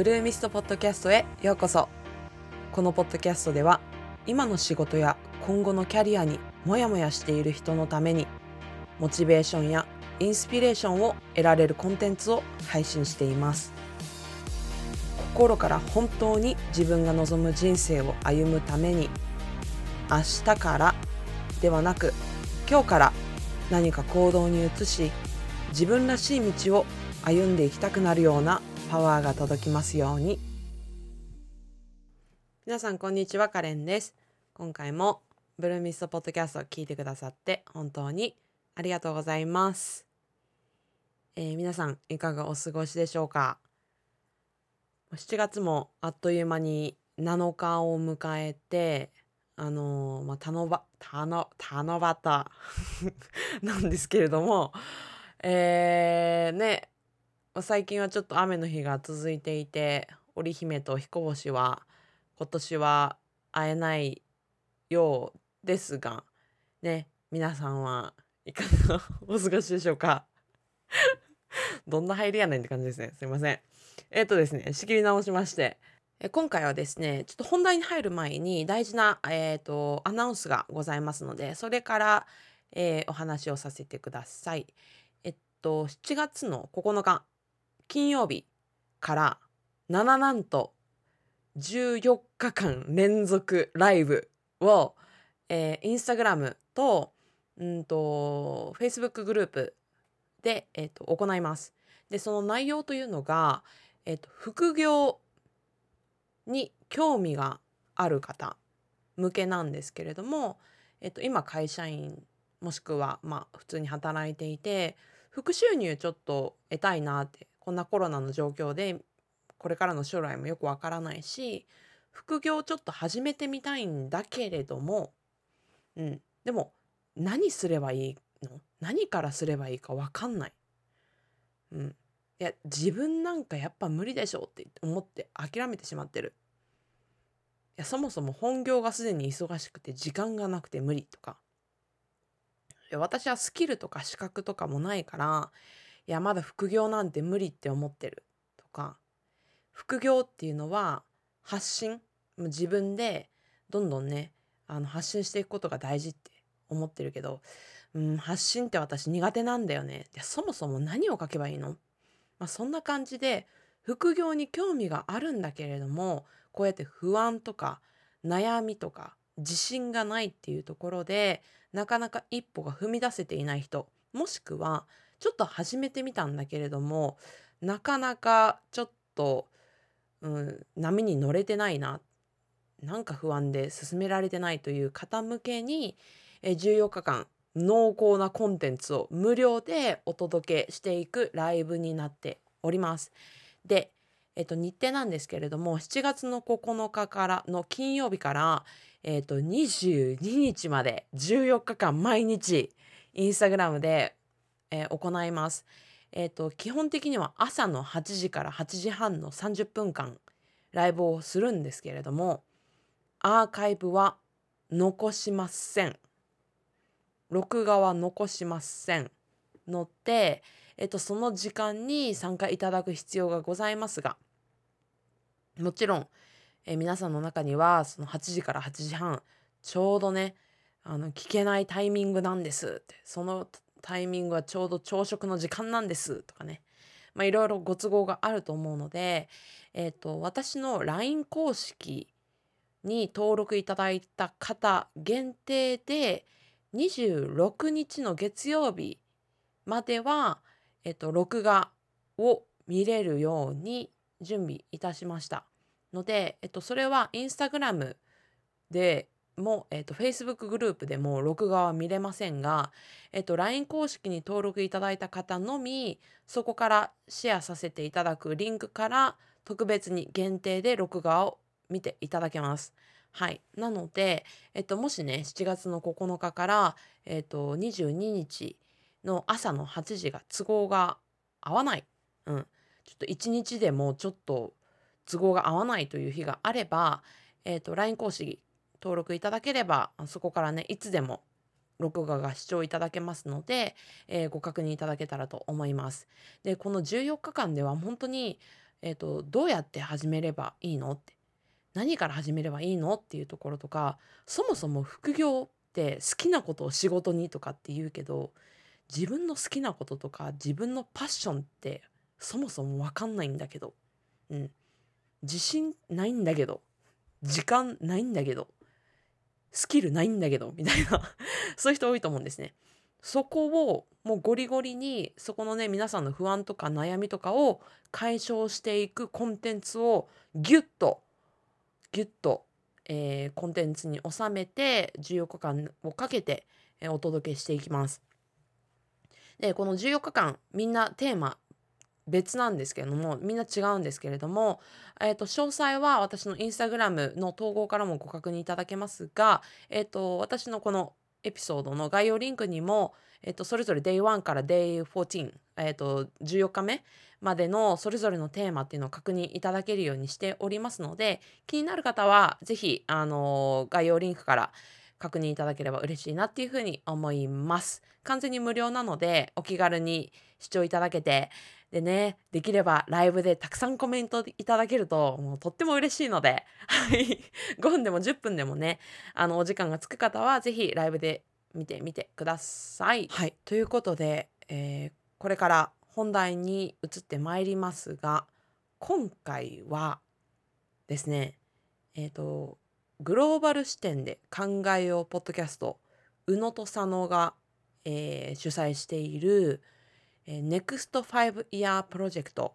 ブルーミストポッドキャストへようこそ。このポッドキャストでは今の仕事や今後のキャリアにモヤモヤしている人のためにモチベーションやインスピレーションを得られるコンテンツを配信しています。心から本当に自分が望む人生を歩むために明日からではなく今日から何か行動に移し自分らしい道を歩んでいきたくなるようなパワーが届きますように。皆さんこんにちはカレンです。今回もブルーミストポッドキャストを聞いてくださって本当にありがとうございます、えー、皆さんいかがお過ごしでしょうか？7月もあっという間に7日を迎えてあのー、まあ、たのば、たの、七夕 なんですけれども、えー、ね、最近はちょっと雨の日が続いていて織姫と彦星は今年は会えないようですがね皆さんはいかがお過ごしでしょうか？どんな入りやねんって感じですね。すいません。えっ、ー、とですね仕切り直しまして今回はですねちょっと本題に入る前に大事な、えーと、アナウンスがございますのでそれから、えー、お話をさせてください。えっと7月の9日金曜日から7なんと14日間連続ライブを、えー、インスタグラムとうんとフェイスブックグループで、えーと、行います。でその内容というのが、えーと、副業に興味がある方向けなんですけれども、えーと今会社員もしくはまあ普通に働いていて副収入ちょっと得たいなってこんなコロナの状況でこれからの将来もよくわからないし副業ちょっと始めてみたいんだけれども、うん、でも何すればいいの？何からすればいいかわかんない。うん、いや自分なんかやっぱ無理でしょって思って諦めてしまってる。いやそもそも本業がすでに忙しくて時間がなくて無理とかいや私はスキルとか資格とかもないからいやまだ副業なんて無理って思ってるとか副業っていうのは発信自分でどんどんねあの発信していくことが大事って思ってるけど、うん、発信って私苦手なんだよね。でそもそも何を書けばいいの、まあ、そんな感じで副業に興味があるんだけれどもこうやって不安とか悩みとか自信がないっていうところでなかなか一歩が踏み出せていない人もしくはちょっと始めてみたんだけれどもなかなかちょっと、うん、波に乗れてないななんか不安で進められてないという方向けに14日間濃厚なコンテンツを無料でお届けしていくライブになっております。で、えっと、日程なんですけれども7月の9日からの金曜日から、えっと、22日まで14日間毎日インスタグラムでえー、行います。えーと、基本的には朝の8時から8時半の30分間ライブをするんですけれどもアーカイブは残しません。録画は残しませんので、えっと、その時間に参加いただく必要がございますがもちろん、え皆さんの中にはその8時から8時半ちょうどねあの聞けないタイミングなんですってそのタイミングはちょうど朝食の時間なんです。とかね。まあいろいろご都合があると思うので、えーと、私の LINE 公式に登録いただいた方限定で26日の月曜日までは、えっ、ー、と、録画を見れるように準備いたしましたので、えっ、ー、と、それはインスタグラムでも、えっ、と、Facebook グループでも録画は見れませんが、えっ、と、LINE 公式に登録いただいた方のみ、そこからシェアさせていただくリンクから特別に限定で録画を見ていただけます。はい。なので、えっと、もしね、7月の9日から、えっと、22日の朝の8時が都合が合わない。うん。ちょっと1日でもちょっと都合が合わないという日があれば、えっと、LINE 公式登録いただければそこからねいつでも録画が視聴いただけますので、えー、ご確認いただけたらと思います。でこの14日間では本当にえーと、どうやって始めればいいのって何から始めればいいのっていうところとかそもそも副業って好きなことを仕事にとかって言うけど自分の好きなこととか自分のパッションってそもそも分かんないんだけど、うん、自信ないんだけど時間ないんだけどスキルないんだけどみたいな そういう人多いと思うんですね。そこをもうゴリゴリにそこのね皆さんの不安とか悩みとかを解消していくコンテンツをギュッとギュッと、えー、コンテンツに収めて14日間をかけて、えー、お届けしていきます。でこの14日間みんなテーマ別なんですけれどもみんな違うんですけれども、えーと、詳細は私のインスタグラムの統合からもご確認いただけますが、えーと、私のこのエピソードの概要リンクにも、えーと、それぞれ Day1 から Day14、えー、と14日目までのそれぞれのテーマっていうのを確認いただけるようにしておりますので気になる方は是非あの概要リンクから確認いただければ嬉しいなっていうふうに思います。完全に無料なのでお気軽に視聴いただけてでね、できればライブでたくさんコメントいただけると、もうとっても嬉しいので、はい。5分でも10分でもね、あの、お時間がつく方は、ぜひライブで見てみてください。はい。ということで、えー、これから本題に移ってまいりますが、今回はですね、えっ、ー、と、グローバル視点で考えようポッドキャスト、宇野と佐野が、えー、主催している、NEXT 5 Year プロジェクト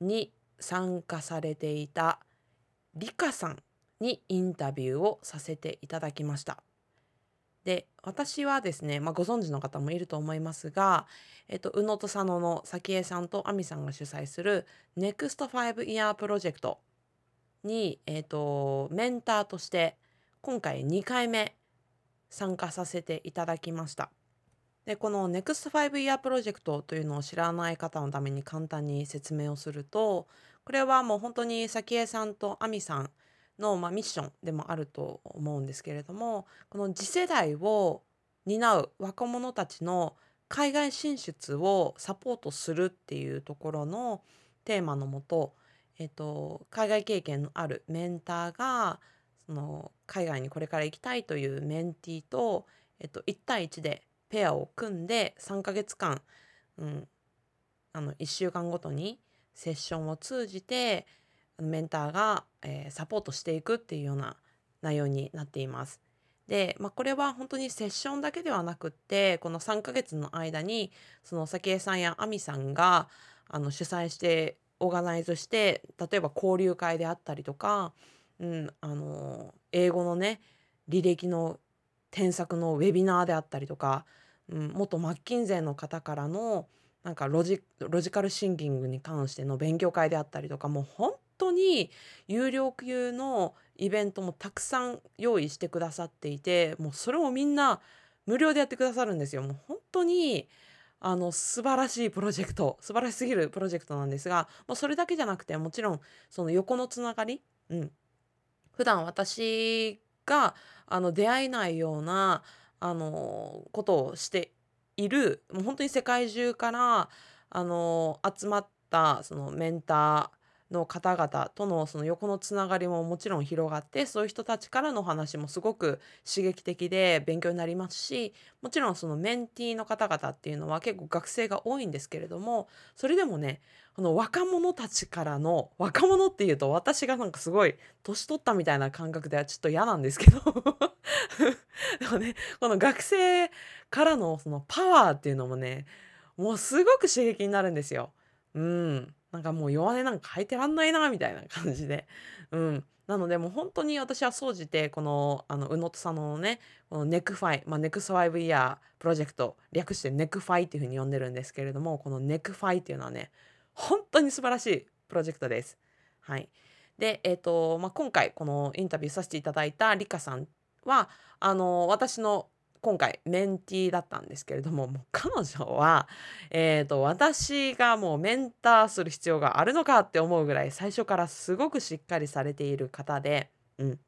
に参加されていたリカさんにインタビューをさせていただきました。で私はですね、まあ、ご存知の方もいると思いますが、えっと、宇野と佐野の早紀江さんと亜美さんが主催する NEXT 5 Year プロジェクトに、えっと、メンターとして今回2回目参加させていただきました。でこの NEXT5 Year プロジェクトというのを知らない方のために簡単に説明をするとこれはもう本当に早紀江さんと亜美さんの、まあ、ミッションでもあると思うんですけれどもこの次世代を担う若者たちの海外進出をサポートするっていうところのテーマのもと、えっと、海外経験のあるメンターがその海外にこれから行きたいというメンティーと、えっと、1対1でペアを組んで3ヶ月間、うん、あの1週間ごとにセッションを通じてメンターが、えー、サポートしていくっていうような内容になっています。で、まあ、これは本当にセッションだけではなくってこの3ヶ月の間にその早紀江さんや亜美さんがあの主催してオーガナイズして例えば交流会であったりとか、うん、あの英語のね履歴の添削のウェビナーであったりとか、うん、元マッキンゼーの方からのなんかロジロジカルシンキングに関しての勉強会であったりとかもう本当に有料級のイベントもたくさん用意してくださっていてもうそれをみんな無料でやってくださるんですよ。もう本当にあの素晴らしいプロジェクト素晴らしすぎるプロジェクトなんですが、まあ、それだけじゃなくてもちろんその横のつながり、うん、普段私があの出会えないようなあのことをしているもう本当に世界中からあの集まったそのメンターの方々とのその横のつながりももちろん広がってそういう人たちからの話もすごく刺激的で勉強になりますしもちろんそのメンティーの方々っていうのは結構学生が多いんですけれどもそれでもねこの若者たちからの若者っていうと私がなんかすごい年取ったみたいな感覚ではちょっと嫌なんですけどでもねこの学生からのそのパワーっていうのもねもうすごく刺激になるんですよ。うんなんかもう弱音なんか吐いてらんないなみたいな感じで。うん。なのでもう本当に私は総じてこのあの宇野と佐野のねこのネクファイ、まあ、 Next Five Year Project 略してネクファイっていうふうに呼んでるんですけれどもこのネクファイっていうのはね本当に素晴らしいプロジェクトです。はい。で、えっ、ー、と、まあ、今回このインタビューさせていただいたリカさんはあの私の今回メンティーだったんですけれども もう彼女は、えーと、私がもうメンターする必要があるのかって思うぐらい最初からすごくしっかりされている方で、うん、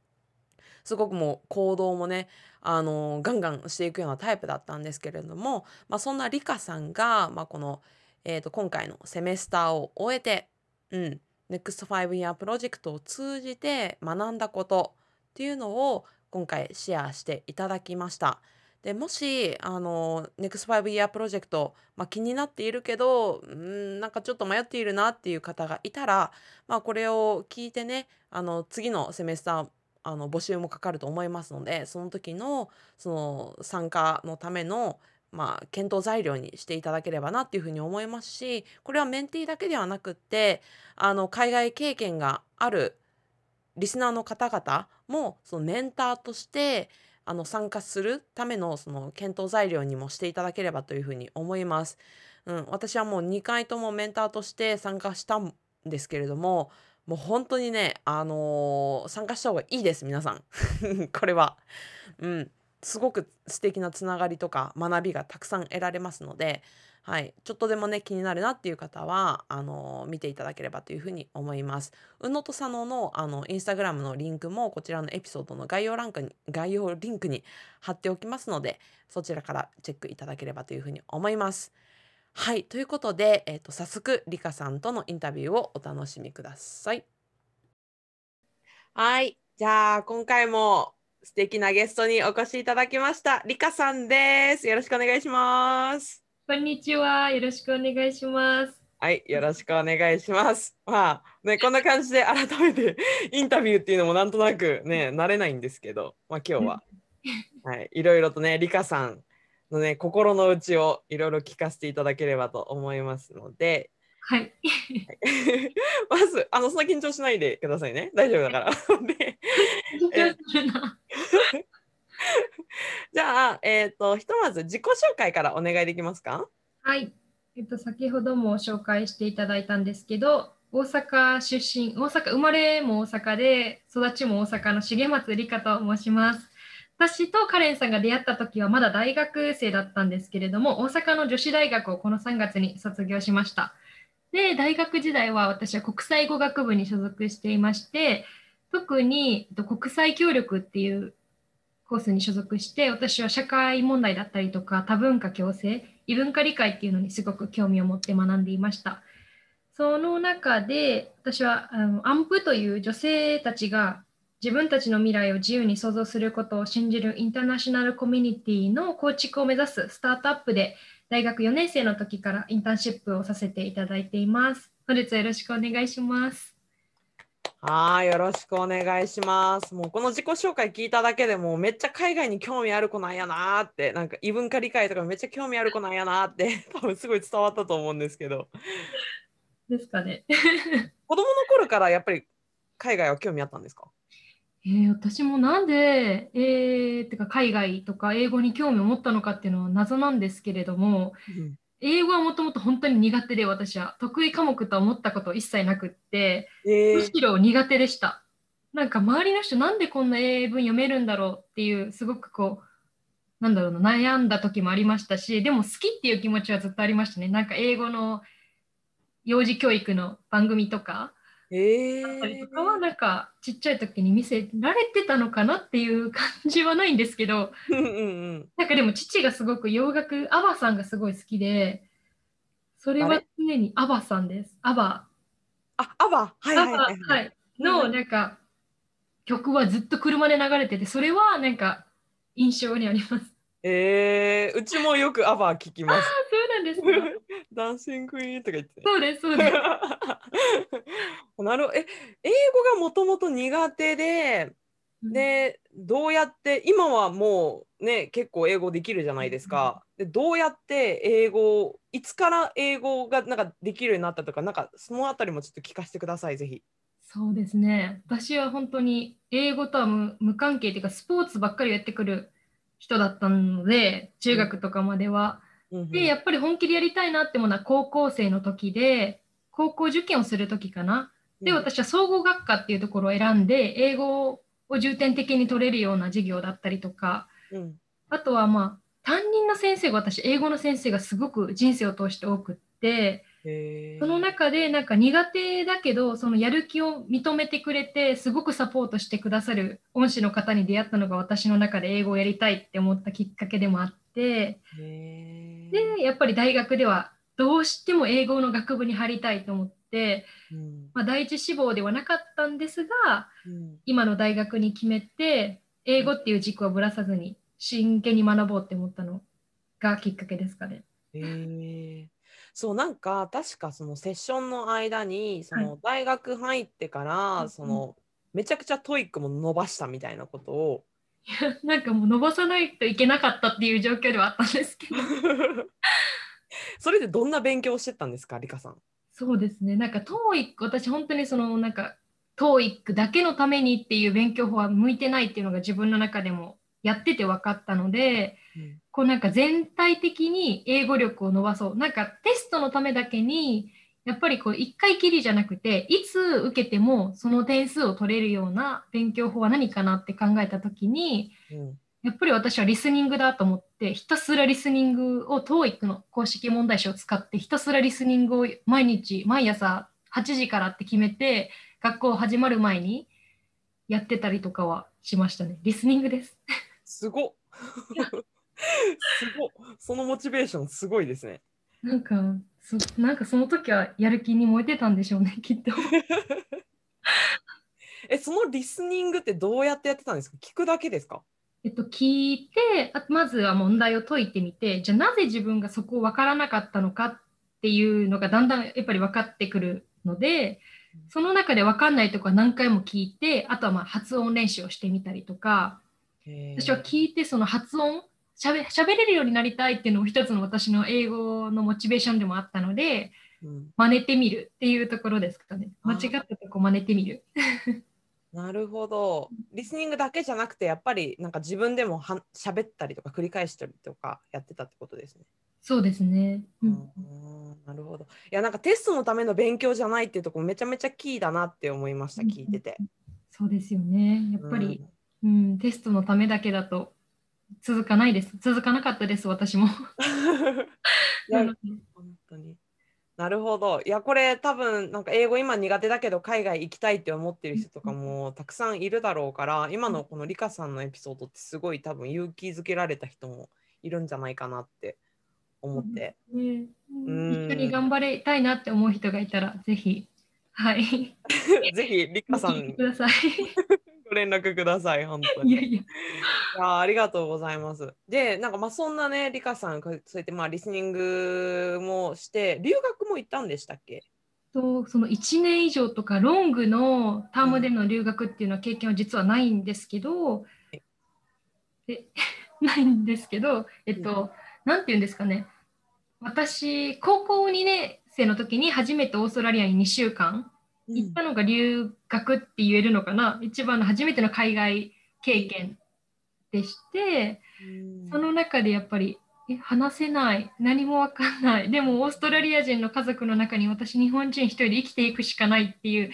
すごくもう行動もねあのガンガンしていくようなタイプだったんですけれども、まあ、そんなリカさんが、まあ、この、えーと、今回のセメスターを終えてうん、NEXT 5 Year プロジェクトを通じて学んだことっていうのを今回シェアしていただきました。でもしあの NEXT5 Year プロジェクト、まあ、気になっているけどんなんかちょっと迷っているなっていう方がいたら、まあ、これを聞いてねあの次のセメスターあの募集もかかると思いますのでその時のその参加のためのまあ、検討材料にしていただければなっていうふうに思いますしこれはメンティーだけではなくってあの海外経験があるリスナーの方々もそのメンターとしてあの参加するためのその検討材料にもしていただければというふうに思います。うん、私はもう2回ともメンターとして参加したんですけれどももう本当にね、あのー、参加した方がいいです皆さん これは。うんすごく素敵なつながりとか学びがたくさん得られますので、はい、ちょっとでもね気になるなっていう方はあの見ていただければというふうに思います。うのとさののあのインスタグラムのリンクもこちらのエピソードの概要欄に概要リンクに貼っておきますのでそちらからチェックいただければというふうに思います。はいということで、えーと、早速りかさんとのインタビューをお楽しみください。はいじゃあ今回も素敵なゲストにお越しいただきました。りかさんです。よろしくお願いします。こんにちは。よろしくお願いします。はい、よろしくお願いします。まあ、ね、こんな感じで改めてインタビューっていうのもなんとなくね、慣れないんですけど、まあ今日は、はい、いろいろとね、りかさんのね、心の内をいろいろ聞かせていただければと思いますので、はい。まず、あの、そんな緊張しないでくださいね。大丈夫だから。で、じゃあ、えっ、ー、と、ひとまず自己紹介からお願いできますか？はい。えっと、先ほども紹介していただいたんですけど、大阪出身、大阪、生まれも大阪で、育ちも大阪の重松理香と申します。私とカレンさんが出会った時はまだ大学生だったんですけれども、大阪の女子大学をこの3月に卒業しました。で、大学時代は私は国際語学部に所属していまして、特に国際協力っていうコースに所属して、私は社会問題だったりとか多文化共生、異文化理解っていうのにすごく興味を持って学んでいました。その中で私はあのアンプという女性たちが自分たちの未来を自由に想像することを信じるインターナショナルコミュニティの構築を目指すスタートアップで大学4年生の時からインターンシップをさせていただいています。本日はよろしくお願いします。はい、よろしくお願いします。もうこの自己紹介聞いただけでもめっちゃ海外に興味ある子なんやなって、なんか異文化理解とかめっちゃ興味ある子なんやなって 多分すごい伝わったと思うんですけど。ですかね。子供の頃からやっぱり海外は興味あったんですか？えー、私もなんで、えー、てか海外とか英語に興味を持ったのかっていうのは謎なんですけれども、うん、英語はもともと本当に苦手で私は。得意科目とは思ったこと一切なくって、えー、むしろ苦手でした。なんか周りの人なんでこんな英文読めるんだろうっていうすごくこうなんだろうな悩んだ時もありましたしでも好きっていう気持ちはずっとありましたね。なんか英語の幼児教育の番組とかえー、ったりとかはなんかちっちゃい時に見せられてたのかなっていう感じはないんですけどなんかでも父がすごく洋楽アバさんがすごい好きでそれは常にアバさんです。アバ。あアバ？はいはいはい、はい、のなんか曲はずっと車で流れててそれはなんか印象にあります。えー、うちもよくアバ聞きます。あそうなんですか。ダンシングクイーンとか言って。そうです、そうです。なるえ、英語がもともと苦手で、で、どうやって、今はもうね、結構英語できるじゃないですか。で、どうやって英語、いつから英語がなんかできるようになったとか、なんかそのあたりもちょっと聞かせてください、ぜひ。そうですね。私は本当に英語とは無関係っていうか、スポーツばっかりやってくる人だったので中学とかまでは。うん、でやっぱり本気でやりたいなってものは高校生の時で高校受験をする時かな。で私は総合学科っていうところを選んで英語を重点的に取れるような授業だったりとか、うん、あとはまあ担任の先生が私英語の先生がすごく人生を通して多くってその中でなんか苦手だけどそのやる気を認めてくれてすごくサポートしてくださる恩師の方に出会ったのが私の中で英語をやりたいって思ったきっかけでもあってでやっぱり大学ではどうしても英語の学部に入りたいと思って、うん。まあ、第一志望ではなかったんですがうん。今の大学に決めて英語っていう軸をぶらさずに真剣に学ぼうって思ったのがきっかけですかね。へえそうなんか確かそのセッションの間にその大学入ってから、うん。そのめちゃくちゃ TOEIC も伸ばしたみたいなことを なんかもう伸ばさないといけなかったっていう状況ではあったんですけど。それでどんな勉強をしてたんですかリカさん？そうですね。なんか TOEIC 私本当にそのなんか TOEIC だけのためにっていう勉強法は向いてないっていうのが自分の中でもやってて分かったのでこうなんか全体的に英語力を伸ばそう。なんかテストのためだけにやっぱりこう1回きりじゃなくていつ受けてもその点数を取れるような勉強法は何かなって考えた時にうん。やっぱり私はリスニングだと思ってひたすらリスニングを TOEIC の公式問題集を使ってひたすらリスニングを毎日毎朝8時からって決めて学校始まる前にやってたりとかはしましたね。リスニングです。すごっ。すごっ。そのモチベーションすごいですね。なんかそなんかその時はやる気に燃えてたんでしょうね きっと。えそのリスニングってどうやってやってたんですか？聞くだけですか？えっと、聞いてあまずは問題を解いてみてじゃあなぜ自分がそこを分からなかったのかっていうのがだんだんやっぱり分かってくるのでその中で分かんないとこは何回も聞いてあとはまあ発音練習をしてみたりとか私は聞いてその発音しゃべ喋れるようになりたいっていうのも一つの私の英語のモチベーションでもあったのでうん真似てみるっていうところですかね間違ったとこ真似てみる。なるほど。リスニングだけじゃなくて、やっぱりなんか自分でもは喋ったりとか繰り返したりとかやってたってことですね。そうですね、うんうんなるほど。いや、なんかテストのための勉強じゃないっていうところめちゃめちゃキーだなって思いました、聞いてて。そうですよねやっぱり、うん、テストのためだけだと続かないです。続かなかったです、私も。なるほど。いや、これ多分なんか英語今苦手だけど海外行きたいって思ってる人とかもたくさんいるだろうから、今のこのリカさんのエピソードってすごい多分勇気づけられた人もいるんじゃないかなって思って。ねうん一緒に頑張りたいなって思う人がいたら、ぜひ、はい。ぜひリカさん 聞いてください。ご連絡ください、本当に。いやいや、いやありがとうございます。で、なんかまあそんなね、リカさん、そうやってまあリスニングもして、留学も行ったんでしたっけ？とその1年以上とかロングのタームでの留学っていうのは経験は実はないんですけど、で ないんですけど、えっと、なんていうんですかね、私、高校2年生の時に初めてオーストラリアに2週間行ったのが留学って言えるのかな、一番の初めての海外経験でして、うん。その中でやっぱりえ話せない。何も分かんない。でもオーストラリア人の家族の中に私日本人一人で生きていくしかないっていう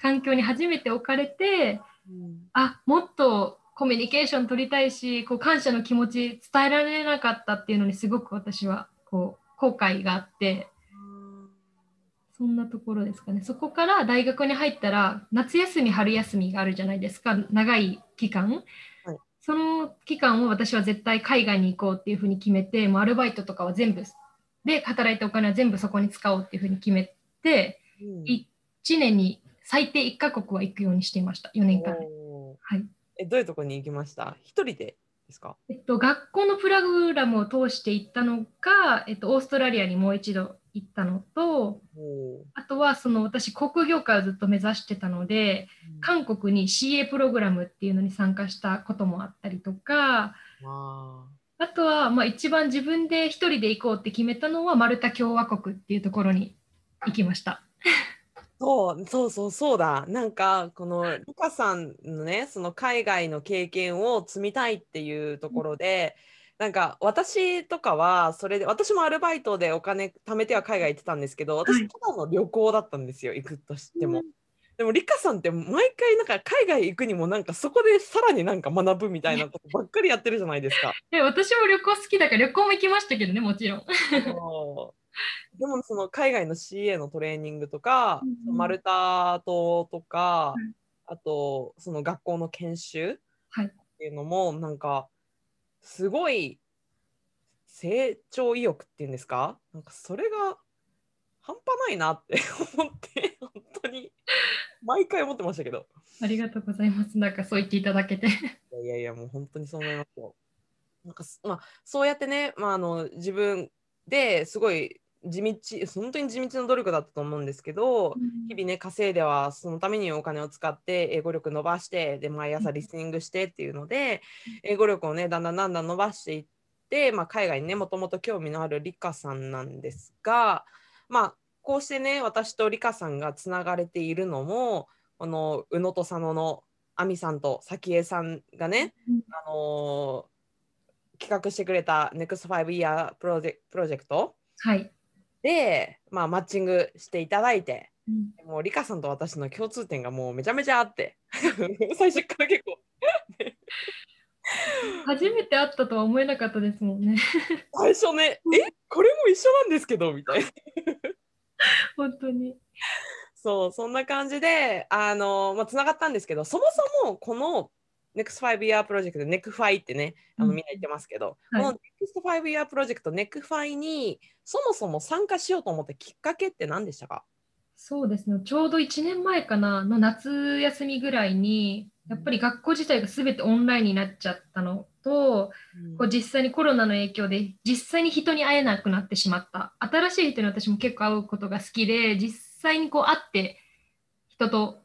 環境に初めて置かれてうん。あもっとコミュニケーション取りたいしこう感謝の気持ち伝えられなかったっていうのにすごく私はこう後悔があってそんなところですかね。そこから大学に入ったら夏休み春休みがあるじゃないですか。長い期間、はい。その期間を私は絶対海外に行こうっていうふうに決めてもうアルバイトとかは全部で働いたお金は全部そこに使おうっていうふうに決めてうん。1年に最低1カ国は行くようにしていました。4年間。はい。えどういうとこに行きました？一人でですか？えっと、学校のプログラムを通して行ったのが、えっと、オーストラリアにもう一度行ったのとあとはその私航空業界をずっと目指してたので韓国に CA プログラムっていうのに参加したこともあったりとかああとはまあ一番自分で一人で行こうって決めたのはマルタ共和国っていうところに行きました。そうそうそうそうだ。なんかこのリカさんのねその海外の経験を積みたいっていうところで、なんか私とかはそれで私もアルバイトでお金貯めては海外行ってたんですけどはい。私ただの旅行だったんですよ行くとしても。でもリカさんって毎回なんか海外行くにもなんかそこでさらになんか学ぶみたいなことばっかりやってるじゃないですか。で私も旅行好きだから旅行も行きましたけどねもちろん。でもその海外の CA のトレーニングとか、うんうん。マルタ島とか、はい。あとその学校の研修はい。っていうのもなんかすごい成長意欲っていうんですか？なんかそれが半端ないなって 思って本当に毎回思ってましたけどありがとうございます。なんかそう言っていただけて。いやいやもう本当にそう思いますよ。なんかすまあ、そうやってね、まあ、あの自分ですごい地道本当に地道な努力だったと思うんですけど、日々ね稼いではそのためにお金を使って英語力伸ばしてで毎朝リスニングしてっていうので、英語力をねだんだんだんだん伸ばしていって、まあ、海外にねもともと興味のあるリカさんなんですがまあこうしてね私とリカさんがつながれているのもこの宇野と佐野の亜美さんと早紀江さんがね、あのー企画してくれた NEXT 5 Year プロジェプロジェクト。はい。で、まあ、マッチングしていただいてうんもうリカさんと私の共通点がもうめちゃめちゃあって 最初から結構 初めて会ったとは思えなかったですもんね。最初ねえこれも一緒なんですけどみたいな本当に。そうそんな感じであの、まあ、つながったんですけどそもそもこの NEXT5 Year プロジェクト NECFI ってねあのうん。みんな言ってますけど、はい。この NEXT5 Year プロジェクト NECFI にそもそも参加しようと思ったきっかけって何でしたか？そうですね。ちょうど1年前かなの夏休みぐらいに、やっぱり学校自体が全てオンラインになっちゃったのと、こう実際にコロナの影響で実際に人に会えなくなってしまった。新しい人に私も結構会うことが好きで実際にこう会って人と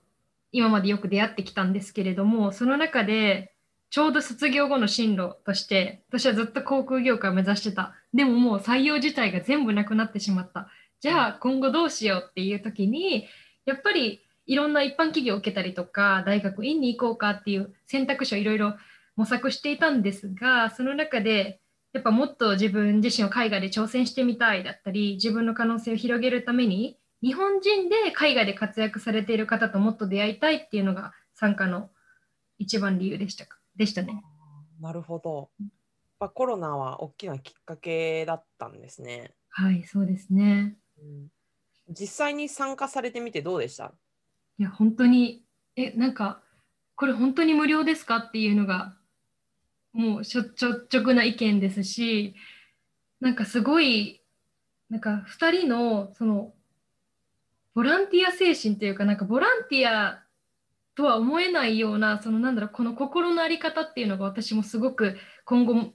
今までよく出会ってきたんですけれどもその中でちょうど卒業後の進路として私はずっと航空業界を目指してた。でももう採用自体が全部なくなってしまった。じゃあ今後どうしようっていう時にやっぱりいろんな一般企業を受けたりとか大学院に行こうかっていう選択肢をいろいろ模索していたんですがその中でやっぱもっと自分自身を海外で挑戦してみたいだったり自分の可能性を広げるために日本人で海外で活躍されている方ともっと出会いたいっていうのが参加の一番理由でしたか？でしたね。なるほど。やっぱコロナは大きなきっかけだったんですね。はいそうですね。うん実際に参加されてみてどうでした？いや本当にえなんかこれ本当に無料ですかっていうのがもうしょ率直な意見ですしなんかすごいなんか2人のそのボランティア精神というかなんかボランティアとは思えないようなそのなんだろうこの心の在り方っていうのが私もすごく今後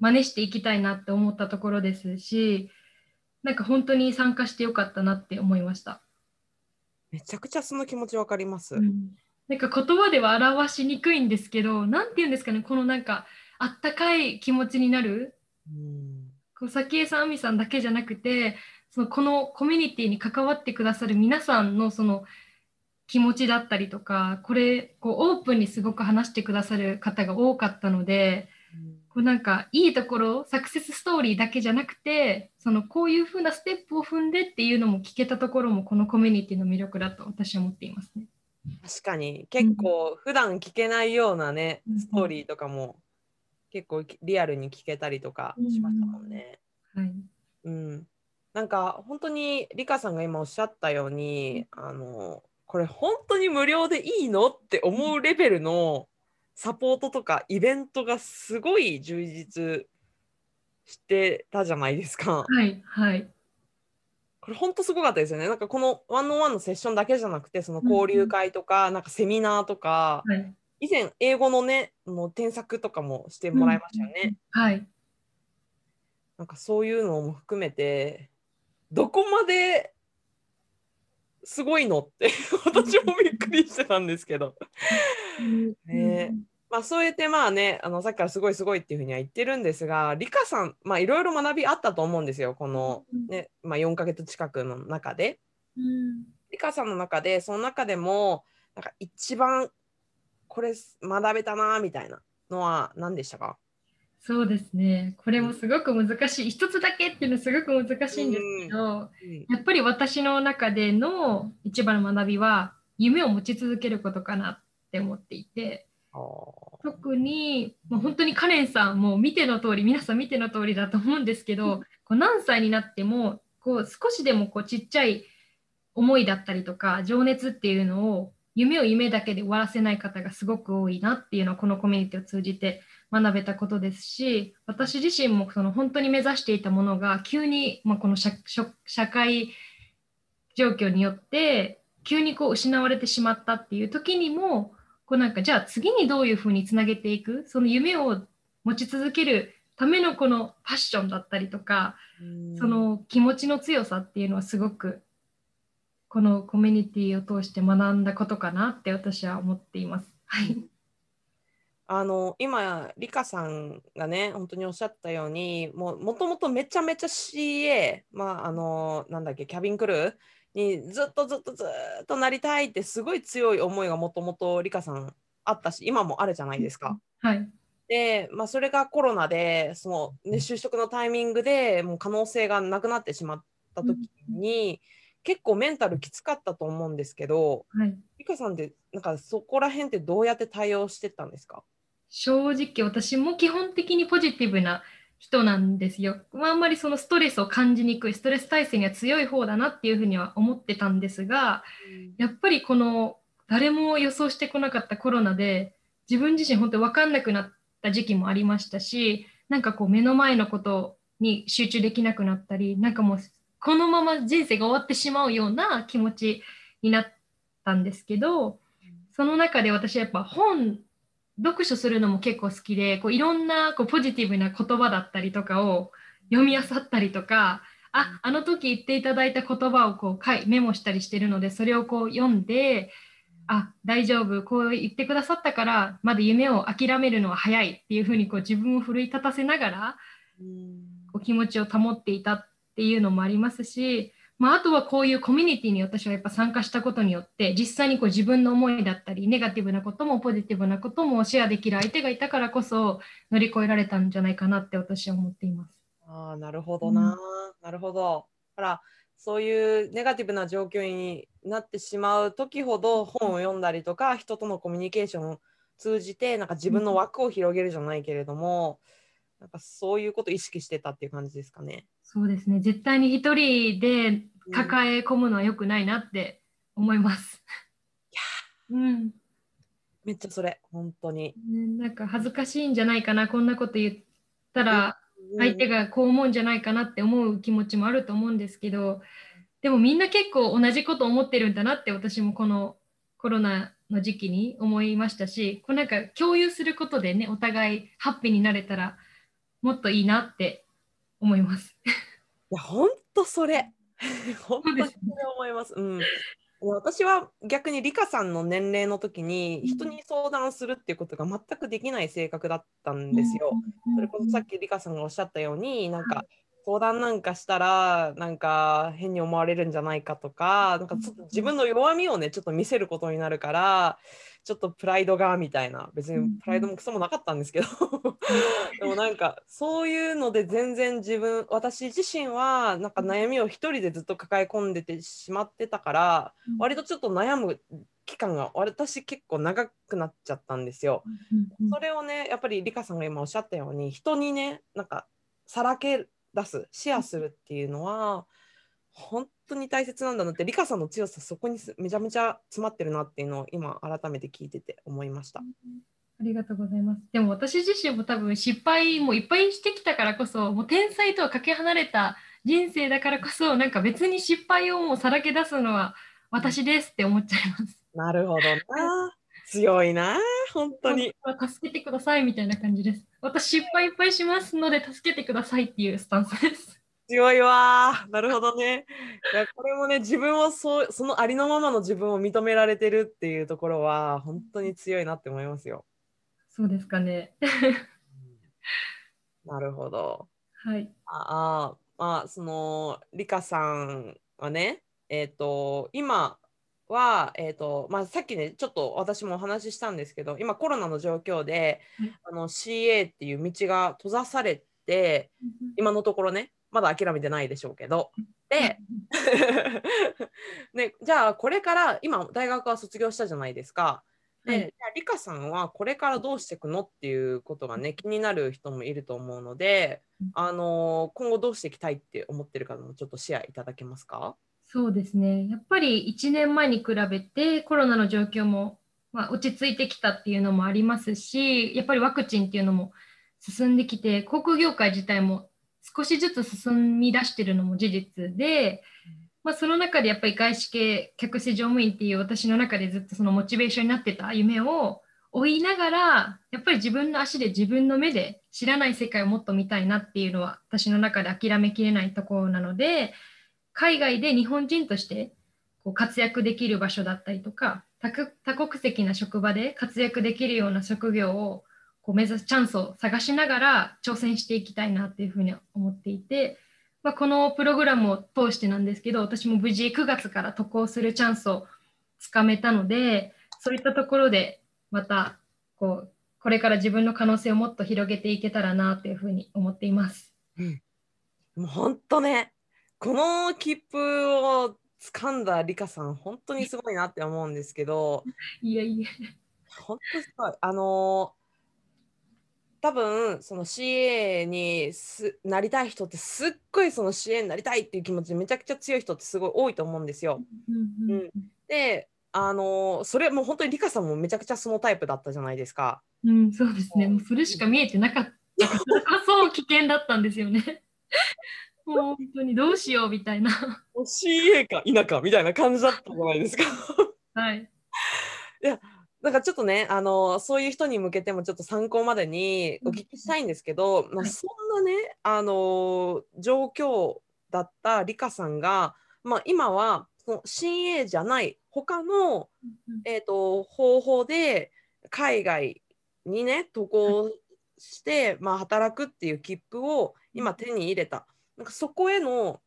真似していきたいなって思ったところですしなんか本当に参加してよかったなって思いました。めちゃくちゃその気持ちわかります。うんなんか言葉では表しにくいんですけど、なんて言うんですかね、このなんかあったかい気持ちになる、うんこう早紀江さん、亜美さんだけじゃなくて、そのこのコミュニティに関わってくださる皆さんのその気持ちだったりとか、これこうオープンにすごく話してくださる方が多かったので、こうなんかいいところ、サクセスストーリーだけじゃなくて、そのこういう風なステップを踏んでっていうのも聞けたところもこのコミュニティの魅力だと私は思っていますね。確かに結構普段聞けないようなね、うんストーリーとかも結構リアルに聞けたりとかしましたもんね。はい。うん、なんか本当にリカさんが今おっしゃったようにあのこれ本当に無料でいいのって思うレベルのサポートとかイベントがすごい充実してたじゃないですか。はい。はい。これ本当すごかったですよね。なんかこのワンオンワンのセッションだけじゃなくてその交流会とか、なんかセミナーとかはい。以前英語のねの添削とかもしてもらいましたよね。はい。なんかそういうのも含めてどこまですごいのって私もびっくりしてたんですけど、ね。まあ、そうやってまあねあのさっきからすごいすごいっていうふうには言ってるんですがリカさんまあいろいろ学びあったと思うんですよ。この、ねまあ、4ヶ月近くの中で。うん。リカさんの中でその中でもなんか一番これ学べたなみたいなのは何でしたか？そうですね。これもすごく難しい。一つだけっていうのはすごく難しいんですけど、うん。やっぱり私の中での一番の学びは、夢を持ち続けることかなって思っていて、特に、もう本当にカレンさんも見ての通り、皆さん見ての通りだと思うんですけど、こう何歳になっても、こう少しでもこうちっちゃい思いだったりとか、情熱っていうのを、夢を夢だけで終わらせない方がすごく多いなっていうのは、このコミュニティを通じて学べたことですし、私自身もその本当に目指していたものが、急に、まあ、この社会状況によって急にこう失われてしまったっていう時にもこうなんかじゃあ次にどういうふうにつなげていくその夢を持ち続けるためのこのパッションだったりとかその気持ちの強さっていうのはすごくこのコミュニティを通して学んだことかなって私は思っています。はいあの今リカさんがね本当におっしゃったようにもともとめちゃめちゃ CA まああのなんだっけキャビンクルーにずっとずっとずっとなりたいってすごい強い思いがもともとリカさんあったし今もあるじゃないですか。はい。で、まあ、それがコロナでその、ね、就職のタイミングでもう可能性がなくなってしまった時に、結構メンタルきつかったと思うんですけど、はい、リカさんってなんかそこら辺ってどうやって対応してたんですか？正直私も基本的にポジティブな人なんですよ。あんまりそのストレスを感じにくいストレス耐性には強い方だなっていうふうには思ってたんですが、やっぱりこの誰も予想してこなかったコロナで自分自身本当分かんなくなった時期もありましたしなんかこう目の前のことに集中できなくなったりなんかもうこのまま人生が終わってしまうような気持ちになったんですけどその中で私はやっぱ本読書するのも結構好きでこういろんなこうポジティブな言葉だったりとかを読み漁ったりとかああの時言っていただいた言葉をこうメモしたりしてるのでそれをこう読んであ大丈夫こう言ってくださったからまだ夢を諦めるのは早いっていうふうにこう自分を奮い立たせながらこう気持ちを保っていたっていうのもありますしまあ、あとはこういうコミュニティに私はやっぱ参加したことによって実際にこう自分の思いだったりネガティブなこともポジティブなこともシェアできる相手がいたからこそ乗り越えられたんじゃないかなって私は思っています。あなるほどな、うん、なるほど。だからそういうネガティブな状況になってしまう時ほど本を読んだりとか人とのコミュニケーションを通じてなんか自分の枠を広げるじゃないけれども、うん、なんかそういうことを意識してたっていう感じですかね。そうですね。絶対に一人で抱え込むのは良くないなって思います。うん、めっちゃそれ。本当に、ね、なんか恥ずかしいんじゃないかな。こんなこと言ったら相手がこう思うんじゃないかなって思う気持ちもあると思うんですけどでもみんな結構同じこと思ってるんだなって私もこのコロナの時期に思いましたしこうなんか共有することでねお互いハッピーになれたらもっといいなって思います。いや本当それ 本当にそれ思います。うん、私は逆にリカさんの年齢の時に人に相談するっていうことが全くできない性格だったんですよ。それこそさっきリカさんがおっしゃったようになんか相談なんかしたらなんか変に思われるんじゃないかとかなんかちょっと自分の弱みをねちょっと見せることになるからちょっとプライドがみたいな。別にプライドもクソもなかったんですけど。でもなんかそういうので全然自分私自身はなんか悩みを一人でずっと抱え込んでてしまってたから割とちょっと悩む期間が私結構長くなっちゃったんですよ。それをねやっぱりリカさんが今おっしゃったように人にねなんかさらけ出すシェアするっていうのは本当に大切なんだなってリカさんの強さそこにめちゃめちゃ詰まってるなっていうのを今改めて聞いてて思いました。ありがとうございます。でも私自身も多分失敗もいっぱいしてきたからこそもう天才とはかけ離れた人生だからこそなんか別に失敗をもうさらけ出すのは私ですって思っちゃいます。なるほどな。強いな本当に。助けてくださいみたいな感じです。私失敗いっぱいしますので助けてくださいっていうスタンスです。強いわなるほどね。いやこれもね自分をそうそのありのままの自分を認められてるっていうところは本当に強いなって思いますよ。そうですかね。なるほど。はい。ああまあそのリカさんはねえっ、ー、と今は、えーとまあ、さっきねちょっと私もお話ししたんですけど今コロナの状況で、あの CA っていう道が閉ざされて、今のところねまだ諦めてないでしょうけど。で ね、じゃあこれから今大学は卒業したじゃないですか。で、はい、じゃあリカさんはこれからどうしていくのっていうことがね気になる人もいると思うので、あの今後どうしていきたいって思ってるかもちょっとシェアいただけますか？そうですね。やっぱり1年前に比べてコロナの状況も、まあ、落ち着いてきたっていうのもありますしやっぱりワクチンっていうのも進んできて航空業界自体も少しずつ進み出してるのも事実でまあ、その中でやっぱり外資系客室乗務員っていう私の中でずっとそのモチベーションになってた夢を追いながらやっぱり自分の足で自分の目で知らない世界をもっと見たいなっていうのは私の中で諦めきれないところなので海外で日本人としてこう活躍できる場所だったりとか多国籍な職場で活躍できるような職業をこう目指すチャンスを探しながら挑戦していきたいなっていうふうに思っていて、まあ、このプログラムを通してなんですけど私も無事9月から渡航するチャンスをつかめたのでそういったところでまたこうこれから自分の可能性をもっと広げていけたらなというふうに思っています。うん、もう本当ねこの切符を掴んだリカさん本当にすごいなって思うんですけど。いやいや。本当すごい。あの多分その CA にすなりたい人ってすっごいその CA になりたいっていう気持ちめちゃくちゃ強い人ってすごい多いと思うんですよ。うん、うん、であのそれもう本当にリカさんもめちゃくちゃそのタイプだったじゃないですか。うん、そうですね。もうそれしか見えてなかった。そう危険だったんですよね。もう本当にどうしようみたいな。CA か否かみたいな感じだったじゃないですか。はい。いやなんかちょっとねあのそういう人に向けてもちょっと参考までにお聞きしたいんですけど、まあ、そんなねあの状況だったリカさんが、まあ、今はその CA じゃない他の、えーと、方法で海外にね渡航して、まあ、働くっていう切符を今手に入れた。なんかそこへの思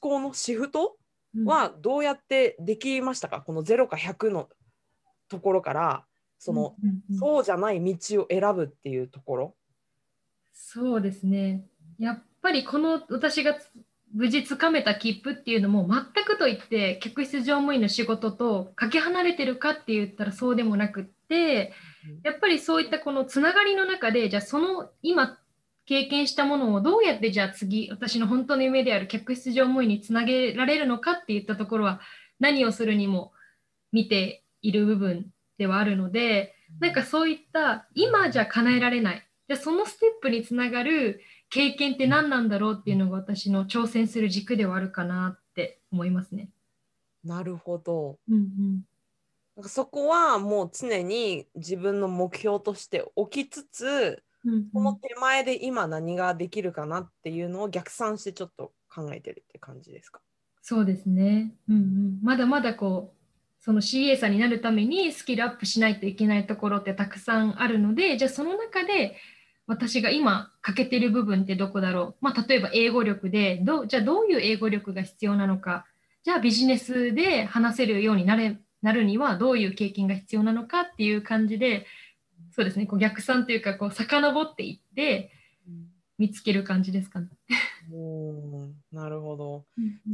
考のシフトはどうやってできましたか、この0か100のところからその、そうじゃない道を選ぶっていうところ。そうですね。やっぱりこの私が無事つかめた切符っていうのも全くといって客室乗務員の仕事とかけ離れてるかって言ったらそうでもなくってやっぱりそういったこのつながりの中でじゃあその今経験したものをどうやってじゃあ次私の本当の夢である客室乗務員につなげられるのかっていったところは何をするにも見ている部分ではあるのでなんかそういった今じゃ叶えられない。じゃそのステップにつながる経験って何なんだろうっていうのが私の挑戦する軸ではあるかなって思いますね。なるほど。うんうん、なんかそこはもう常に自分の目標として置きつつ、うんうん、この手前で今何ができるかなっていうのを逆算してちょっと考えてるって感じですか？そうですね、うんうん、まだまだこうその CA さんになるためにスキルアップしないといけないところってたくさんあるのでじゃあその中で私が今欠けてる部分ってどこだろう、まあ、例えば英語力でどじゃあどういう英語力が必要なのか？じゃあビジネスで話せるようになれなるにはどういう経験が必要なのかっていう感じでそうですねこう逆算というかこう遡っていって見つける感じですかね。おなるほど。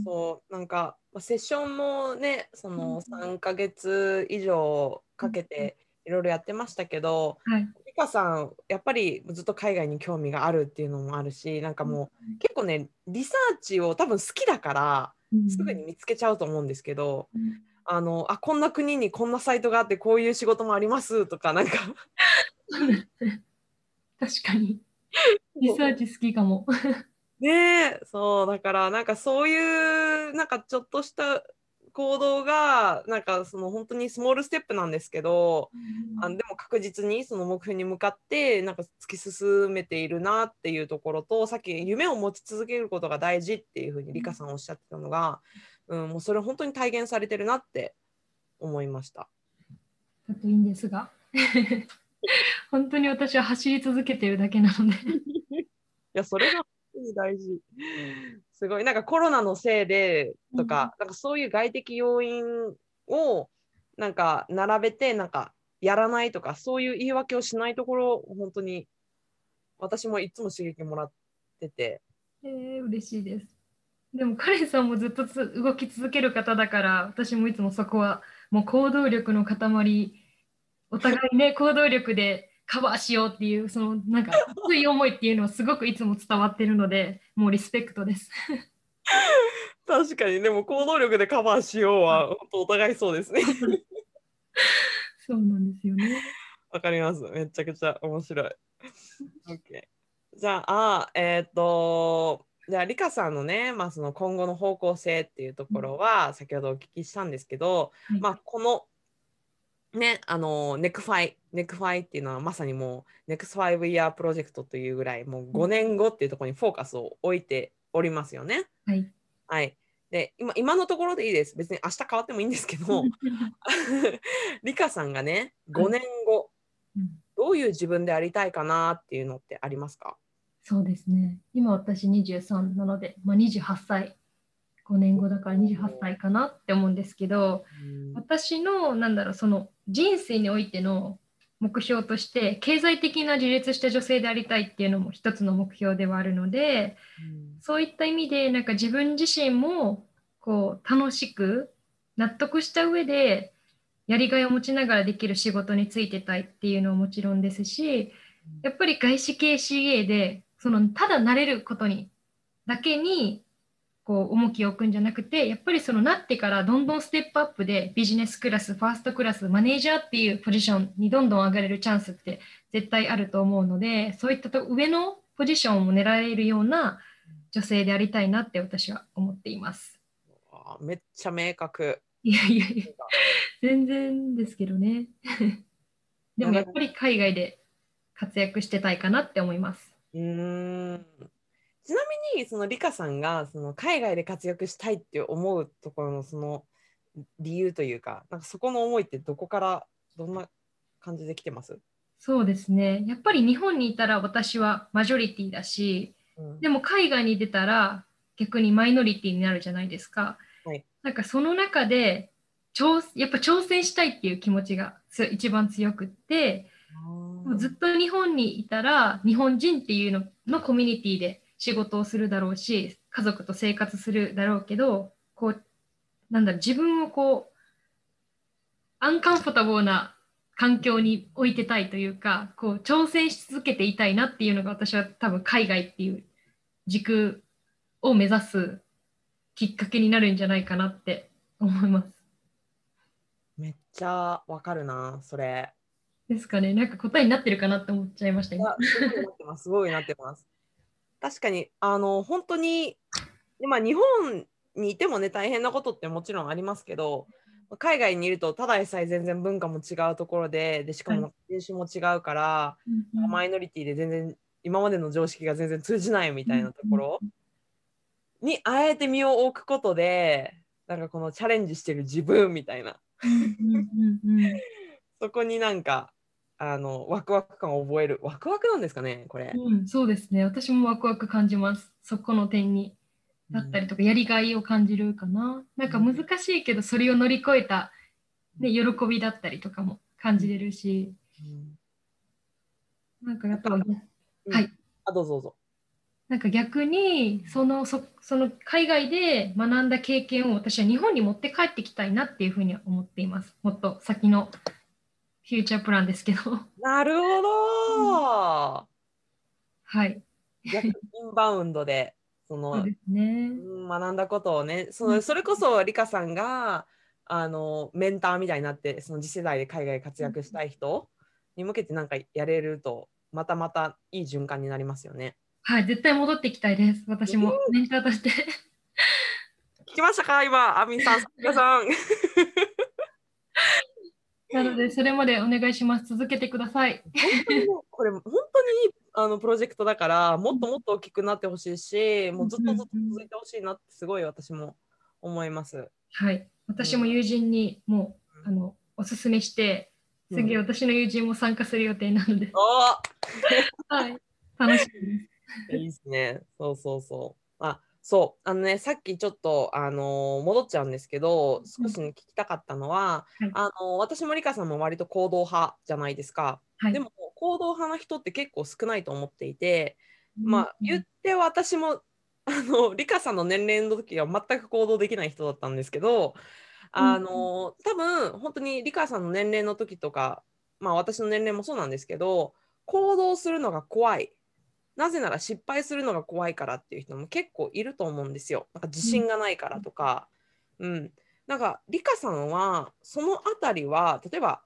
そうなんかセッションもねその3ヶ月以上かけていろいろやってましたけど、はい、美香さんやっぱりずっと海外に興味があるっていうのもあるしなんかもう、結構ねリサーチを多分好きだから、すぐに見つけちゃうと思うんですけど、うん、あのあこんな国にこんなサイトがあってこういう仕事もありますとかなんか。確かに リサーチ好きかも。ねそうだからなんかそういうなんかちょっとした行動がなんかその本当にスモールステップなんですけど、うん、あのでも確実にその目標に向かってなんか突き進めているなっていうところとさっき夢を持ち続けることが大事っていうふうにリカさんおっしゃってたのが、うん、もうそれ本当に体現されてるなって思いました。だといいんですが 本当に私は走り続けてるだけなのでいやそれが大事。すごい。なんかコロナのせいでとか、うん、なんかそういう外的要因をなんか並べて、なんかやらないとか、そういう言い訳をしないところ、本当に私もいつも刺激もらってて。えー、嬉しいです。でも、カレンさんもずっと動き続ける方だから、私もいつもそこはもう行動力の塊、お互いね、行動力でカバーしようっていうそのなんか熱い思いっていうのはすごくいつも伝わってるのでもうリスペクトです。確かに。でも行動力でカバーしようは本当お互いそうですね。そうなんですよね。わかります。めちゃくちゃ面白い。OK じゃあえっ、ー、とじゃあリカさんのね、まあ、その今後の方向性っていうところは先ほどお聞きしたんですけど、はい。まあ、このねあのネクファイネクファイっていうのはまさにもう Next Five Year Project というぐらいもう5年後っていうところにフォーカスを置いておりますよね。はい。はい、で今今のところでいいです。別に明日変わってもいいんですけど リカさんがね5年後、うん。どういう自分でありたいかなっていうのってありますか？そうですね。今私23なので、まあ、28歳、5年後だから28歳かなって思うんですけど、私のなんだろうその人生においての目標として経済的な自立した女性でありたいっていうのも一つの目標ではあるのでそういった意味でなんか自分自身もこう楽しく納得した上でやりがいを持ちながらできる仕事についてたいっていうのはもちろんですしやっぱり外資系 CA でそのただ慣れることにだけにこう重きを置くんじゃなくてやっぱりそのなってからどんどんステップアップでビジネスクラスファーストクラスマネージャーっていうポジションにどんどん上がれるチャンスって絶対あると思うのでそういったと上のポジションを狙えるような女性でありたいなって私は思っています。あめっちゃ明確。いやいやいや全然ですけどね。でもやっぱり海外で活躍してたいかなって思います。うーんちなみにそのリカさんがその海外で活躍したいって思うところのその理由というかなんかそこの思いってどこからどんな感じで来てます、そうですね。やっぱり日本にいたら私はマジョリティだし、うんでも海外に出たら逆にマイノリティになるじゃないですか。はいなんかその中で挑やっぱ挑戦したいっていう気持ちがつ一番強くって、ずっと日本にいたら日本人っていうののコミュニティで仕事をするだろうし家族と生活するだろうけどこうなんだろう自分をこうアンカンフォタボーな環境に置いてたいというかこう挑戦し続けていたいなっていうのが私は多分海外っていう軸を目指すきっかけになるんじゃないかなって思います。めっちゃわかるなそれ。ですかねなんか答えになってるかなって思っちゃいましたすごいなってますすごいなってます。確かにあの本当に今日本にいてもね大変なことってもちろんありますけど海外にいるとただでさえ全然文化も違うところででしかも人種も違うから、うんうん。マイノリティで全然今までの常識が全然通じないみたいなところ。にあえて身を置くことでなんかこのチャレンジしてる自分みたいな。そこになんかあのワクワク感を覚えるワクワクなんですかねこれ。うん、そうですね。私もワクワク感じます。そこの点に。だったりとか、やりがいを感じるかな。なんか難しいけど、それを乗り越えた、ね、喜びだったりとかも感じれるし、うんなんかやっぱ、うんはい。あどうぞどうぞ。なんか逆にそのそその海外で学んだ経験を私は日本に持って帰ってきたいなっていうふうには思っています。もっと先のフューチャープランですけど。なるほど、はい。逆にインバウンドでそのね。うん学んだことをねそのそれこそリカさんがあのメンターみたいになってその次世代で海外で活躍したい人に向けてなんかやれるとまたまたいい循環になりますよね。はい。絶対戻ってきたいです。私もメンターとして。聞きましたか？今アミンさん、さん。なので、それまでお願いします。続けてください。本当にねこれ本当にいいあのプロジェクトだからもっともっと大きくなってほしいしもうずっとずっと続いてほしいなってすごい私も思います。はい。私も友人にもう、あの、おすすめして、次、うん私の友人も参加する予定なので、おはい。楽しみです。いいですね。そうそうそう。あそう。あのねさっきちょっと、あのー戻っちゃうんですけど少し、ね、聞きたかったのは、はい。あのー私もリカさんも割と行動派じゃないですか。はい。でも行動派な人って結構少ないと思っていて、まあ言って私もあのリカさんの年齢の時は全く行動できない人だったんですけどあの多分本当にリカさんの年齢の時とかまあ私の年齢もそうなんですけど行動するのが怖いなぜなら失敗するのが怖いからっていう人も結構いると思うんですよ。なんか自信がないからとか。うん。なんかリカさんはそのあたりは例えば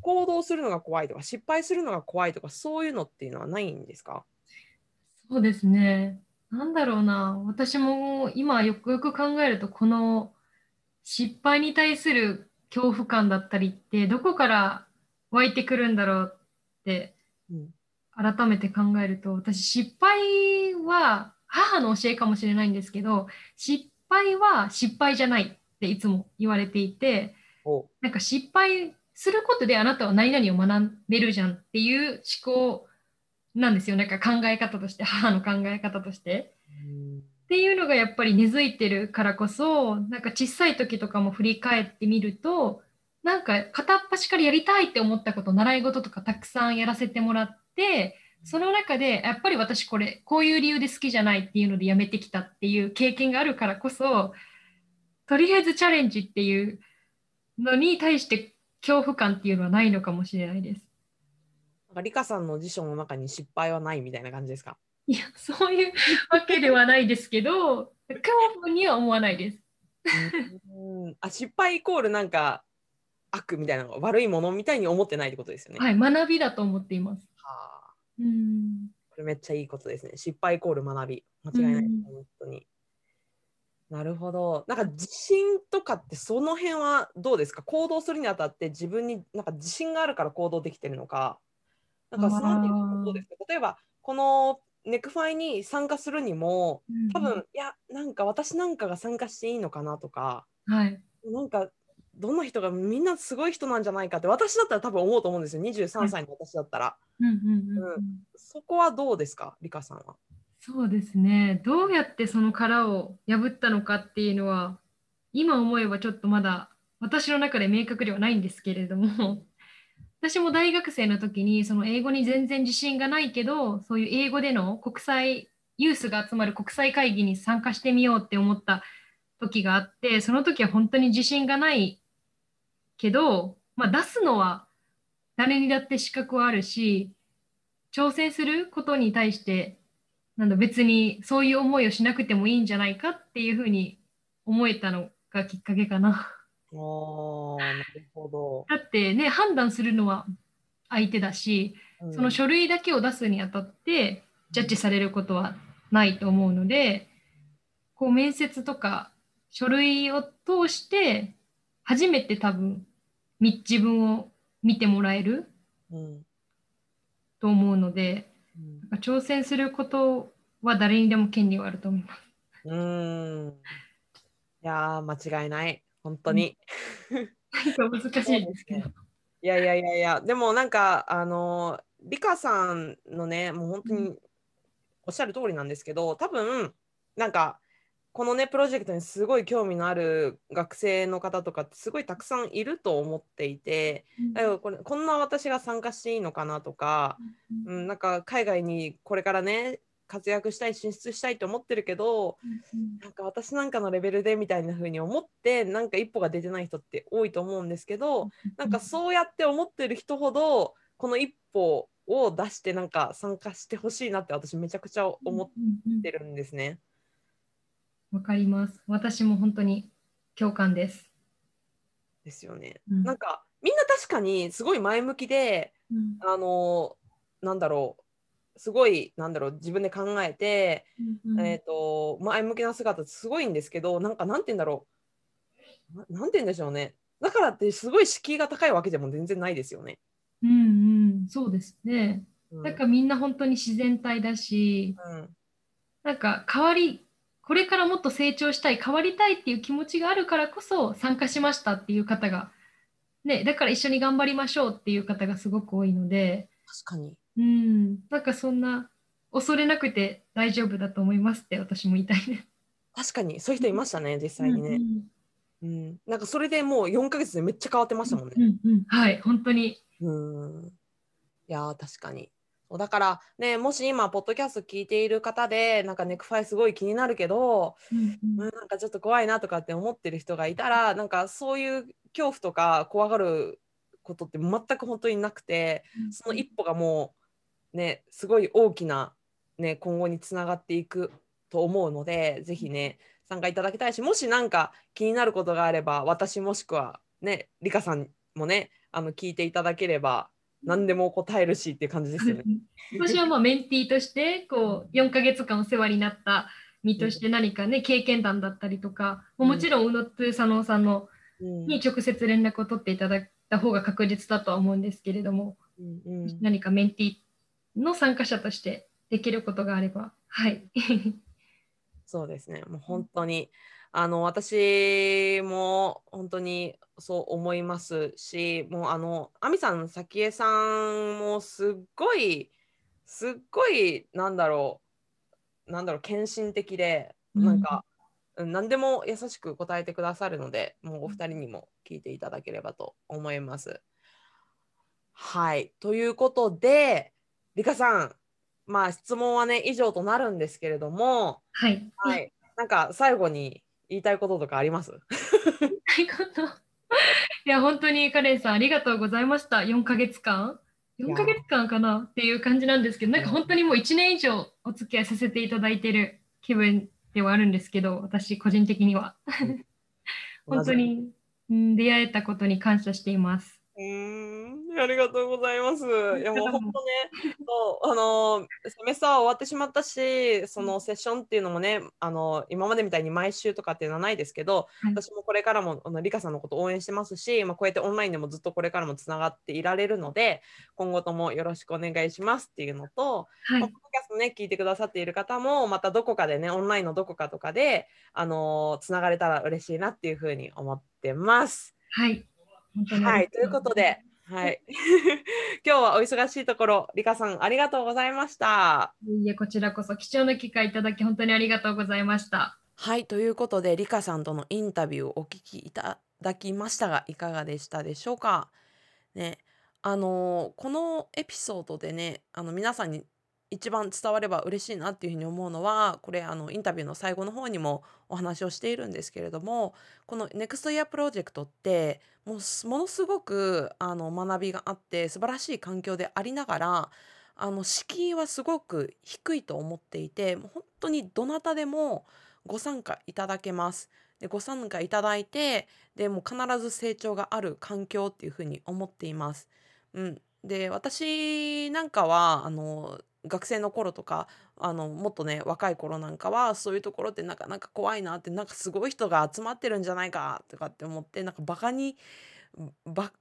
行動するのが怖いとか失敗するのが怖いとかそういうのっていうのはないんですか？そうですね。なんだろうな、私も今よくよく考えると、この失敗に対する恐怖感だったりって、どこから湧いてくるんだろうってうん改めて考えると、私失敗は母の教えかもしれないんですけど、失敗は失敗じゃないっていつも言われていて、おなんか失敗することであなたは何々を学べるじゃんっていう思考なんですよ。なんか考え方として、母の考え方として。うんっていうのがやっぱり根付いてるからこそ、なんか小さい時とかも振り返ってみると、なんか片っ端からやりたいって思ったこと、習い事とかたくさんやらせてもらって、その中でやっぱり私これ、こういう理由で好きじゃないっていうのでやめてきたっていう経験があるからこそ、とりあえずチャレンジっていうのに対して恐怖感っていうのはないのかもしれないです。なんかリカさんの辞書の中に失敗はないみたいな感じですか？いや、そういうわけではないですけど、恐怖には思わないです。うんあ失敗イコールなんか悪みたいなの悪いものみたいに思ってないってことですよね。はい、学びだと思っています。はあうん。これめっちゃいいことですね。失敗イコール学び。間違いない、うん本当に。なるほど。なんか自信とかってその辺はどうですか？行動するにあたって自分になんか自信があるから行動できてるのか、なんかあーなんていうのどうですか？例えばこのネクファイに参加するにも多分、いやなんか私なんかが参加していいのかなとかはい。なんかどんな人がみんなすごい人なんじゃないかって私だったら多分思うと思うんですよ。23歳の私だったら、うんうんうん。うん。そこはどうですかリカさんは？そうですね。どうやってその殻を破ったのかっていうのは、今思えばちょっとまだ私の中で明確ではないんですけれども、私も大学生の時にその英語に全然自信がないけど、そういう英語での国際、ユースが集まる国際会議に参加してみようって思った時があって、その時は本当に自信がないけど、まあ、出すのは誰にだって資格はあるし、挑戦することに対してなんだ別にそういう思いをしなくてもいいんじゃないかっていうふうに思えたのがきっかけかな。おーなるほど。だってね判断するのは相手だしその書類だけを出すにあたってジャッジされることはないと思うのでこう面接とか書類を通して初めて多分み自分を見てもらえるうんと思うのでうんか挑戦することは誰にでも権利はあると思います。うーん。いやー、間違いない。本当に。なんか難しいですけど。いやいやいやいや、でもなんか、あのー、リカさんのね、もう本当におっしゃる通りなんですけど、多分、なんか、このね、プロジェクトにすごい興味のある学生の方とかってすごいたくさんいると思っていて、だからこれこんな私が参加していいのかなとか、うん、なんか海外にこれからね活躍したい進出したいと思ってるけどなんか私なんかのレベルでみたいな風に思ってなんか一歩が出てない人って多いと思うんですけどなんかそうやって思ってる人ほどこの一歩を出してなんか参加してほしいなって私めちゃくちゃ思ってるんですね。わかります。私も本当に共感です。ですよね。うんなんかみんな確かにすごい前向きでうんあのなんだろうすごいなんだろう自分で考えてうんえー、と前向きな姿ってすごいんですけどなんかなんて言うんだろうななんて言うんでしょうねだからってすごい敷居が高いわけでも全然ないですよね。うんうん、そうですね。うんなんかみんな本当に自然体だし、うんなんか変わり、これからもっと成長したい、変わりたいっていう気持ちがあるからこそ参加しましたっていう方が、ね、だから一緒に頑張りましょうっていう方がすごく多いので、確かに。うん、なんかそんな恐れなくて大丈夫だと思いますって私も言いたいです。確かに。そういう人いましたね実際にね、うんなんかそれでもう4ヶ月でめっちゃ変わってましたもんね。うんうんうん。はい、本当に。うん。いやー確かにそう。だからねもし今ポッドキャスト聞いている方でなんかネクファイすごい気になるけど、うんうん、なんかちょっと怖いなとかって思ってる人がいたらなんかそういう恐怖とか怖がることって全く本当になくてうんその一歩がもうねすごい大きな、ね、今後につながっていくと思うのでぜひね参加いただきたいしもし何か気になることがあれば私もしくはねリカさんもねあの聞いていただければ何でも答えるしっていう感じですよね。私はまあメンティーとしてこう4ヶ月間お世話になった身として何かね経験談だったりとか、もちろん宇野津佐野さんのに直接連絡を取っていただいた方が確実だとは思うんですけれども、うんうん、何かメンティーの参加者としてできることがあればはい。そうですね。もう本当にあの私も本当にそう思いますしもうあの亜美さん早紀江さんもすっごいすっごいなんだろうなんだろう献身的で、なんか、うん、何でも優しく答えてくださるのでもうお二人にも聞いていただければと思います。はい。ということでリカさんまあ質問はね以上となるんですけれどもはい、はい、なんか最後に言いたいこととかあります？言いたいこといや本当にカレンさんありがとうございました。4ヶ月間？4ヶ月間かな？っていう感じなんですけどなんか本当にもう1年以上お付き合いさせていただいてる気分ではあるんですけど私個人的には。本当に出会えたことに感謝しています。うんありがとうございます。いやもう本当ね、そうあのセメスターは終わってしまったし、そのセッションっていうのもね、あの今までみたいに毎週とかっていうのはないですけど、はい、私もこれからもあのリカさんのこと応援してますし、まあ、こうやってオンラインでもずっとこれからもつながっていられるので、今後ともよろしくお願いしますっていうのと、はい、ポッドキャストね聞いてくださっている方もまたどこかでねオンラインのどこかとかであのつながれたら嬉しいなっていうふうに思ってます。はい。はい、ということで、はい、今日はお忙しいところ、リカさんありがとうございました。いえ、こちらこそ貴重な機会いただき本当にありがとうございました。はい、ということで、リカさんとのインタビューをお聞きいただきましたが、いかがでしたでしょうか？ね、あのこのエピソードでね、あの皆さんに一番伝われば嬉しいなっていうふうに思うのはこれあのインタビューの最後の方にもお話をしているんですけれどもこの NEXT Year プロジェクトってもうものすごくあの学びがあって素晴らしい環境でありながらあの敷居はすごく低いと思っていてもう本当にどなたでもご参加いただけます。でご参加いただいてでも必ず成長がある環境っていうふうに思っています。うん、で私なんかはあの学生の頃とかあのもっとね若い頃なんかはそういうところってなかなか怖いなってなんかすごい人が集まってるんじゃないかとかって思ってなんかバカに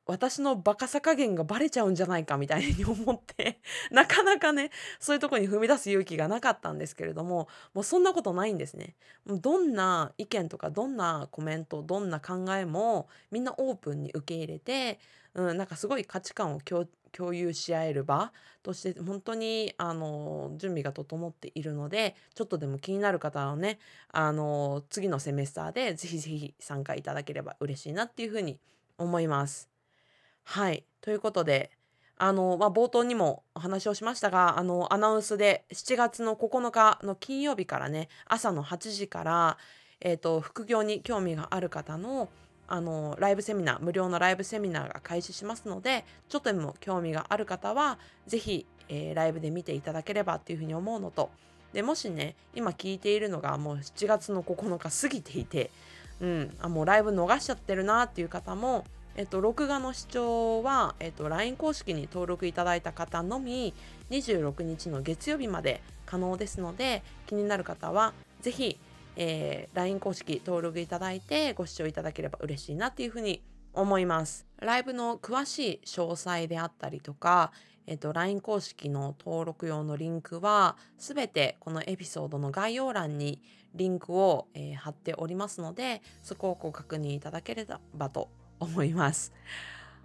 私のバカさ加減がバレちゃうんじゃないかみたいに思って なかなかねそういうとこに踏み出す勇気がなかったんですけれどももうそんなことないんですね。どんな意見とかどんなコメントどんな考えもみんなオープンに受け入れて、うん、なんかすごい価値観を共共有し合える場として本当にあの準備が整っているのでちょっとでも気になる方はねあの次のセメスターでぜひぜひ参加いただければ嬉しいなっていうふうに思います。はいということであの、まあ、冒頭にもお話をしましたがあのアナウンスで7月の9日の金曜日からね朝の8時から、えーと副業に興味がある方のあのライブセミナー無料のライブセミナーが開始しますのでちょっとでも興味がある方は是非、えー、ライブで見ていただければっていうふうに思うのとでもしね今聞いているのがもう7月の9日過ぎていて、うん、あもうライブ逃しちゃってるなっていう方もえっと、録画の視聴は、えっと、LINE 公式に登録いただいた方のみ26日の月曜日まで可能ですので気になる方は是非えー、LINE 公式登録いただいてご視聴いただければ嬉しいなっていうふうに思います。ライブの詳しい詳細であったりとか、えっと、LINE 公式の登録用のリンクはすべてこのエピソードの概要欄にリンクを、えー、貼っておりますのでそこをご確認いただければと思います。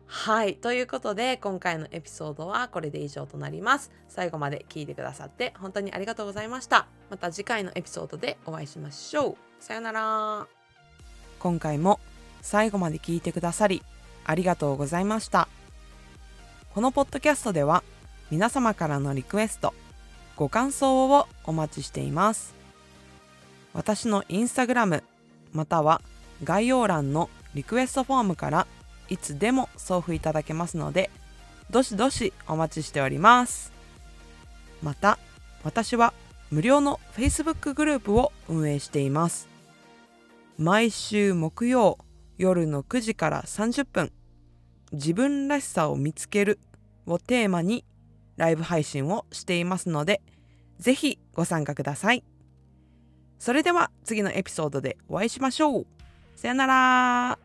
はい。ということで、今回のエピソードはこれで以上となります。最後まで聞いてくださって本当にありがとうございました。また次回のエピソードでお会いしましょう。さよなら。今回も最後まで聞いてくださり、ありがとうございました。このポッドキャストでは、皆様からのリクエスト、ご感想をお待ちしています。私のインスタグラム、または概要欄のリクエストフォームからいつでも送付いただけますのでどしどしお待ちしておりますまた私は無料の Facebook グループを運営しています毎週木曜夜の9時から30分自分らしさを見つけるをテーマにライブ配信をしていますので、ぜひご参加ください。それでは次のエピソードでお会いしましょう。さよなら